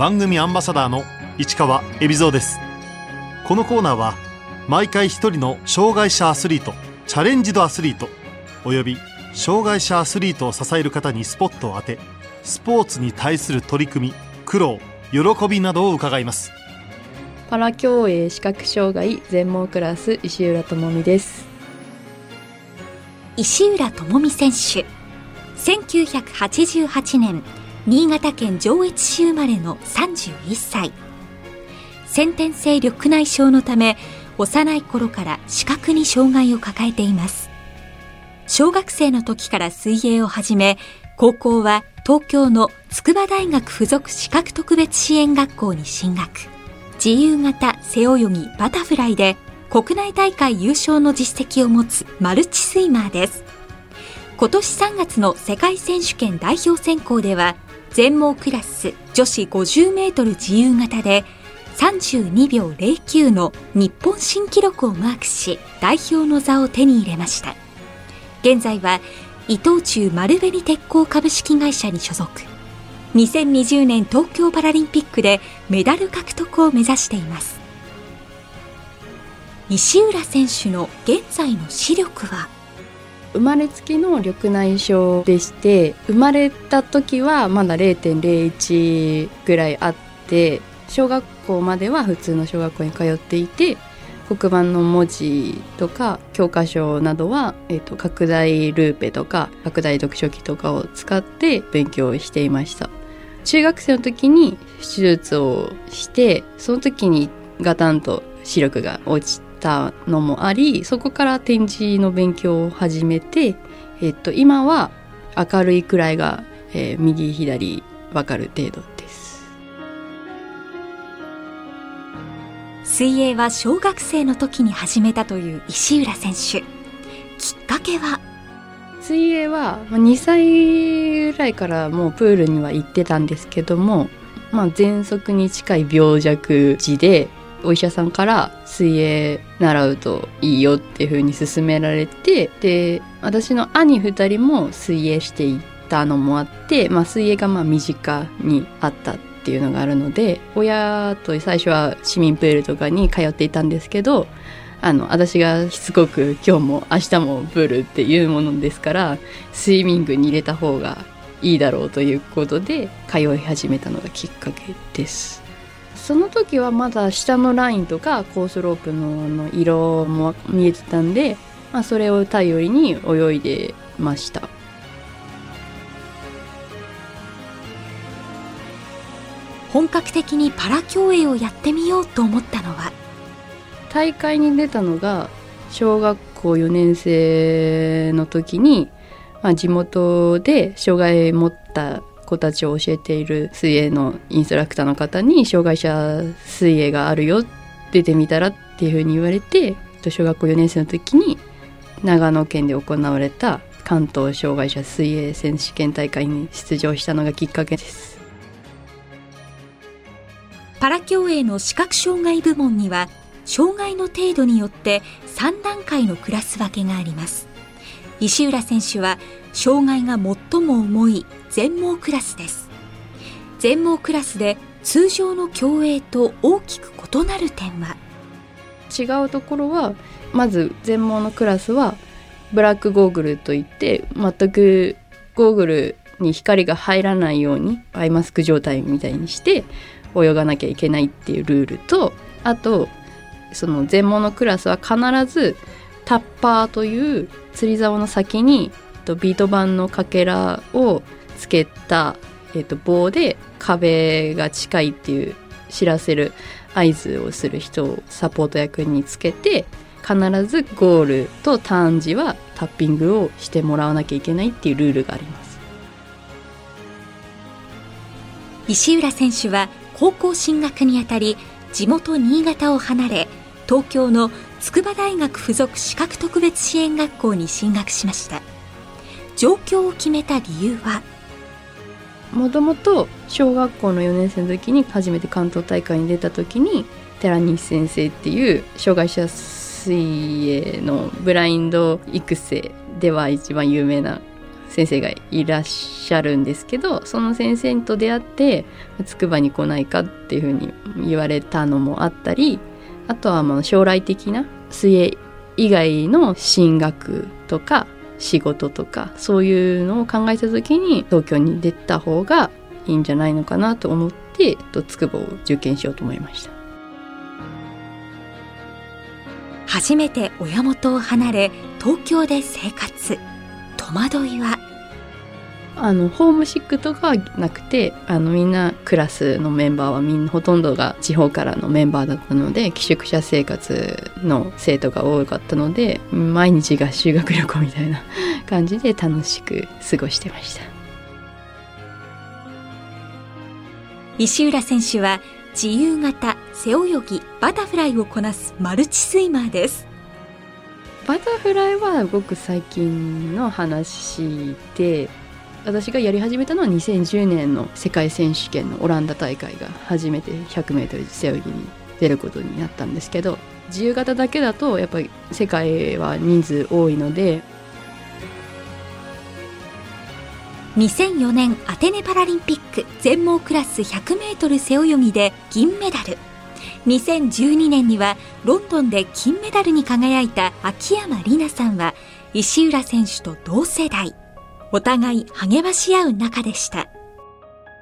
番組アンバサダーの市川恵比蔵です。このコーナーは毎回一人の障害者アスリートチャレンジドアスリートおよび障害者アスリートを支える方にスポットを当てスポーツに対する取り組み苦労喜びなどを伺います。パラ競泳視覚障害全盲クラス石浦智美です。石浦智美選手。1988年新潟県上越市生まれの31歳。先天性緑内障のため幼い頃から視覚に障害を抱えています。小学生の時から水泳を始め高校は東京の筑波大学附属視覚特別支援学校に進学。自由形背泳ぎバタフライで国内大会優勝の実績を持つマルチスイマーです。今年3月の世界選手権代表選考では全盲クラス女子50メートル自由形で32秒09の日本新記録をマークし代表の座を手に入れました。現在は伊藤忠丸紅鉄鋼株式会社に所属。2020年東京パラリンピックでメダル獲得を目指しています。石浦選手の現在の視力は？生まれつきの緑内障でして生まれた時はまだ0.01ぐらいあって小学校までは普通の小学校に通っていて黒板の文字とか教科書などは、えーと、拡大ルーペとか拡大読書器とかを使って勉強していました。中学生の時に手術をしてその時にガタンと視力が落ちたのもありそこから展示の勉強を始めて、えっと、今は明るいくらいが、えー、右左わかる程度です。水泳は小学生の時に始めたという石浦選手。きっかけは？水泳は2歳ぐらいからもうプールには行ってたんですけども、まあ、喘息に近い病弱児でお医者さんから水泳習うといいよっていう風に勧められてで私の兄2人も水泳していたのもあって、まあ、水泳がまあ身近にあったっていうのがあるので親と最初は市民プールとかに通っていたんですけどあの私がしつこく今日も明日もプールっていうものですからスイミングに入れた方がいいだろうということで通い始めたのがきっかけです。その時はまだ下のラインとかコースロープのの色も見えてたんで、まあ、それを頼りに泳いでました。本格的にパラ競泳をやってみようと思ったのは。大会に出たのが小学校4年生の時に、まあ、地元で障害持った子たちを教えている水泳のインストラクターの方に障害者水泳があるよ出てみたらっていうふうに言われて小学校4年生の時に長野県で行われた関東障害者水泳選手権大会に出場したのがきっかけです。パラ競泳の視覚障害部門には障害の程度によって3段階のクラス分けがあります。石浦選手は障害が最も重い全盲クラスです。全盲クラスで通常の競泳と大きく異なる点は？違うところはまず全盲のクラスはブラックゴーグルといって全くゴーグルに光が入らないようにアイマスク状態みたいにして泳がなきゃいけないっていうルールとあとその全盲のクラスは必ずタッパーという釣り竿の先にビート板のかけらをつけた、えー、と棒で壁が近いっていう知らせる合図をする人をサポート役につけて必ずゴールとターン時はタッピングをしてもらわなきゃいけないっていうルールがあります。石浦選手は高校進学にあたり地元新潟を離れ東京の筑波大学附属視覚特別支援学校に進学しました。上京を決めた理由はもともと小学校の4年生の時に初めて関東大会に出た時に寺西先生っていう障害者水泳のブラインド育成では一番有名な先生がいらっしゃるんですけどその先生と出会って筑波に来ないかっていうふうに言われたのもあったりあとはまあ将来的な水泳以外の進学とか仕事とかそういうのを考えた時に東京に出た方がいいんじゃないのかなと思って筑波を受験しようと思いました。初めて親元を離れ東京で生活。戸惑いはあのホームシックとかはなくてあのみんなクラスのメンバーはみんなほとんどが地方からのメンバーだったので寄宿舎生活の生徒が多かったので毎日が修学旅行みたいな感じで楽しく過ごしてました。石浦選手は自由形背泳ぎバタフライをこなすマルチスイマーです。バタフライはごく最近の話で私がやり始めたのは2010年の世界選手権のオランダ大会が初めて 100m 背泳ぎに出ることになったんですけど自由形だけだとやっぱり世界は人数多いので2004年アテネパラリンピック全盲クラス 100m 背泳ぎで銀メダル。2012年にはロンドンで金メダルに輝いた秋山里奈さんは石浦選手と同世代。お互い励まし合う仲でした。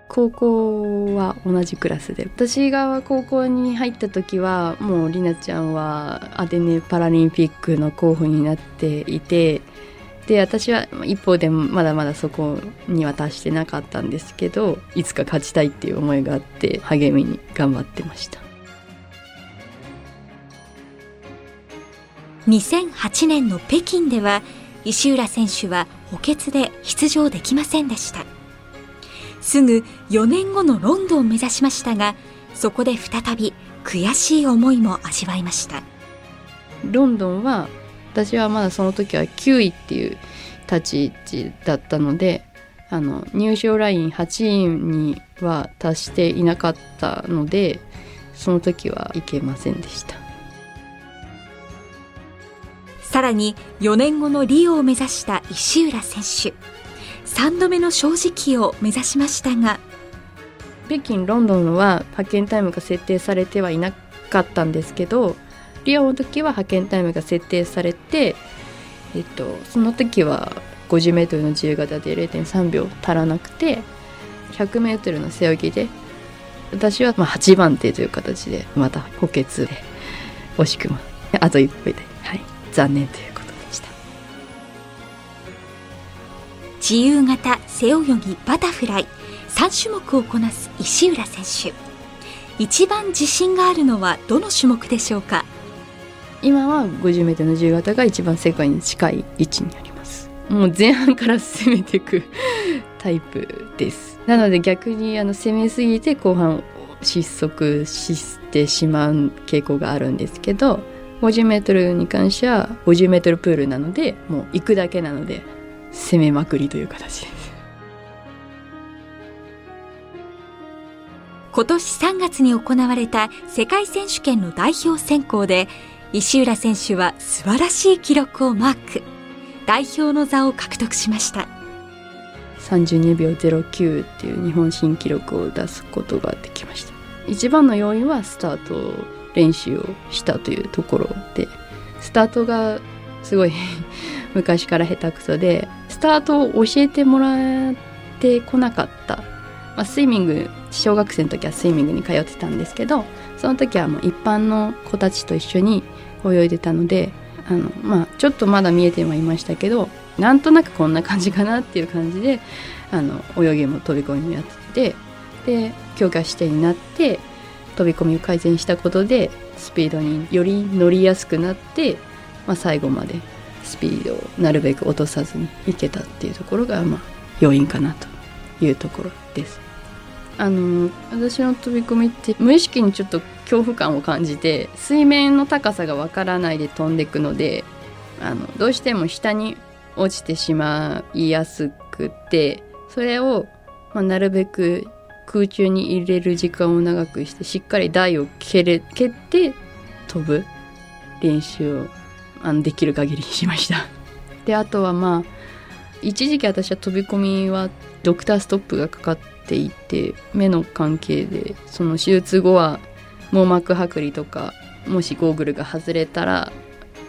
高校は同じクラスで。私が高校に入った時はもうりなちゃんはアテネパラリンピックの候補になっていてで私は一方でまだまだそこには達してなかったんですけどいつか勝ちたいっていう思いがあって励みに頑張ってました。2008年の北京では石浦選手は補欠で出場できませんでした。すぐ4年後のロンドンを目指しましたがそこで再び悔しい思いも味わいました。ロンドンは私はまだその時は9位っていう立ち位置だったのであの入賞ライン8位には達していなかったのでその時はいけませんでした。さらに4年後のリオを目指した石浦選手。3度目の正直を目指しましたが。北京ロンドンは派遣タイムが設定されてはいなかったんですけどリオの時は派遣タイムが設定されて、えっと、その時は 50m の自由形で0.3秒足らなくて 100m の背泳ぎで私はまあ8番手という形でまた補欠で惜しくもあと一歩で、残念ということでした。自由形背泳ぎバタフライ。3種目をこなす石浦選手。一番自信があるのはどの種目でしょうか？今は 50m の自由形が一番世界に近い位置にあります。もう前半から攻めていくタイプです。なので逆にあの攻めすぎて後半失速してしまう傾向があるんですけど 50m に関しては 50m プールなのでもう行くだけなので攻めまくりという形です。今年3月に行われた世界選手権の代表選考で石浦選手は素晴らしい記録をマーク。代表の座を獲得しました。32秒09っていう日本新記録を出すことができました。一番の要因はスタート練習をしたというところでスタートがすごい 昔から下手くそでスタートを教えてもらってこなかった、まあ、スイミング小学生の時はスイミングに通ってたんですけどその時はもう一般の子たちと一緒に泳いでたのであの、まあ、ちょっとまだ見えてはいましたけどなんとなくこんな感じかなっていう感じであの泳ぎも飛び込みもやっててで強化してになって飛び込みを改善したことでスピードにより乗りやすくなって、まあ、最後までスピードをなるべく落とさずにいけたっていうところが、まあ、要因かなというところです。あの私の飛び込みって無意識にちょっと恐怖感を感じて水面の高さがわからないで飛んでいくのであのどうしても下に落ちてしまいやすくてそれを、まあ、なるべく空中に入れる時間を長くしてしっかり台を蹴れ蹴って飛ぶ練習をあのできる限りしました。であとはまあ一時期私は飛び込みはドクターストップがかかっていて目の関係でその手術後は網膜剥離とかもしゴーグルが外れたら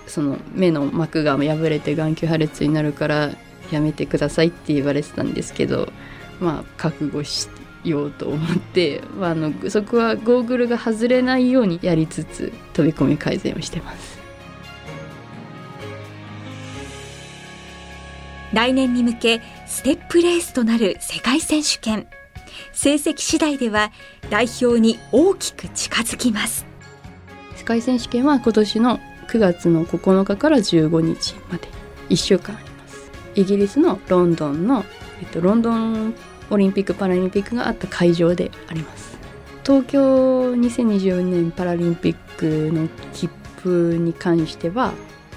その目の膜が破れて眼球破裂になるからやめてくださいって言われてたんですけどまあ覚悟しようと思って、まあ、あのそこはゴーグルが外れないようにやりつつ飛び込み改善をしてます。来年に向けステップレースとなる世界選手権。成績次第では代表に大きく近づきます。世界選手権は今年の9月の9日から15日まで1週間あります。イギリスのロンドンの、えっと、ロンドンオリンピック・パラリンピックがあった会場であります。東京2024年パラリンピックの切符に関しては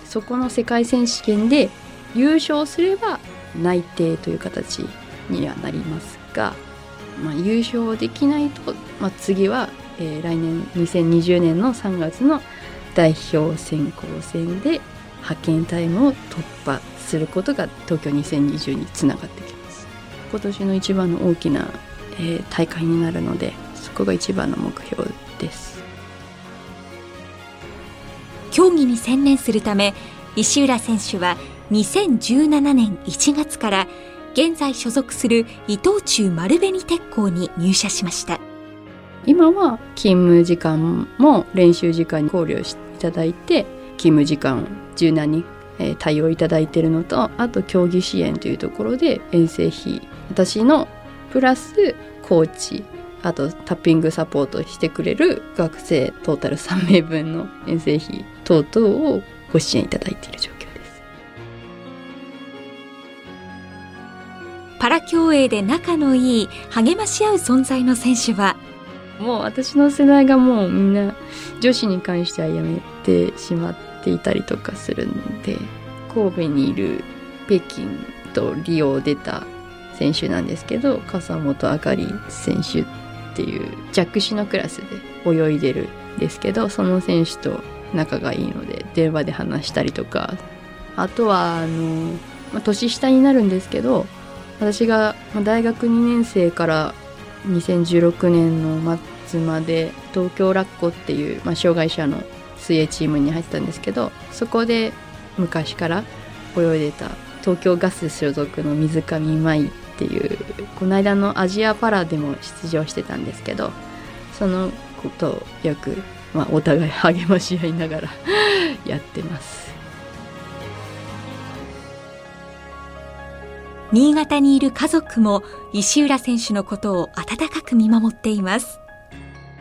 そこの世界選手権で優勝すれば内定という形にはなりますが、まあ、優勝できないと、まあ、次は、えー、来年2020年の3月の代表選考戦で派遣タイムを突破することが東京2020につながってきます。今年の一番の大きな、えー、大会になるのでそこが一番の目標です。競技に専念するため石浦選手は2017年1月から現在所属する伊藤忠丸紅鉄工に入社しました。今は勤務時間も練習時間に考慮していただいて勤務時間柔軟に対応いただいているのとあと競技支援というところで遠征費私のプラスコーチあとタッピングサポートしてくれる学生トータル3名分の遠征費等々をご支援いただいている状況です。パラ競泳で仲のいい励まし合う存在の選手は？もう私の世代がもうみんな女子に関してはやめてしまっていたりとかするんで神戸にいる北京とリオを出た選手なんですけど笠本あかり選手っていう弱視のクラスで泳いでるんですけどその選手と仲がいいので電話で話したりとかあとはあの、まあ、年下になるんですけど私が大学2年生から2016年の末まで東京ラッコっていう、まあ、障害者の水泳チームに入ってたんですけどそこで昔から泳いでた東京ガス所属の水上舞っていうこの間のアジアパラでも出場してたんですけどそのことをよく、まあ、お互い励まし合いながら やってます。新潟にいる家族も石浦選手のことを温かく見守っています。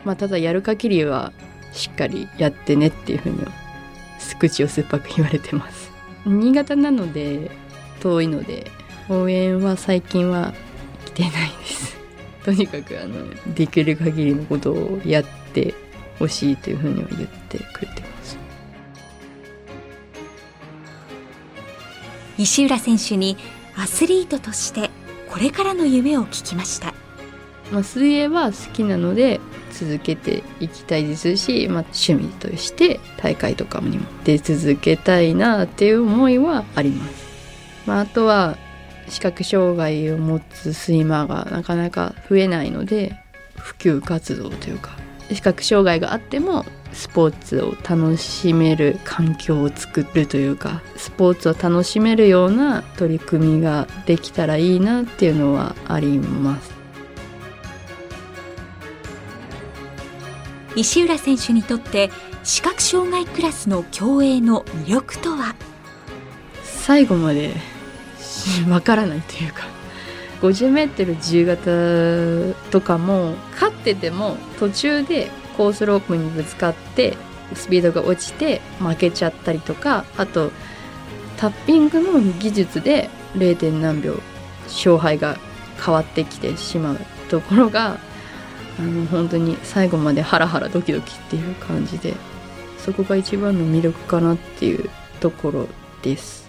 まあ、ただやる限りはしっかりやってねっていうふうには口を酸っぱく言われてます。新潟なので遠いので応援は最近は来てないです。とにかくあのできる限りのことをやってほしいというふうには言ってくれてます。石浦選手にアスリートとしてこれからの夢を聞きました、まあ、水泳は好きなので続けていきたいですし、まあ、趣味として大会とかにも出続けたいなっていう思いはあります、まあ、あとは視覚障害を持つスイマーがなかなか増えないので普及活動というか視覚障害があってもスポーツを楽しめる環境を作るというかスポーツを楽しめるような取り組みができたらいいなっていうのはあります。石浦選手にとって視覚障害クラスの競泳の魅力とは？最後までわからないというか 50m 自由形とかも勝ってても途中でコースロープにぶつかってスピードが落ちて負けちゃったりとかあとタッピングの技術で 0. 何秒勝敗が変わってきてしまうところがあの本当に最後までハラハラドキドキっていう感じでそこが一番の魅力かなっていうところです。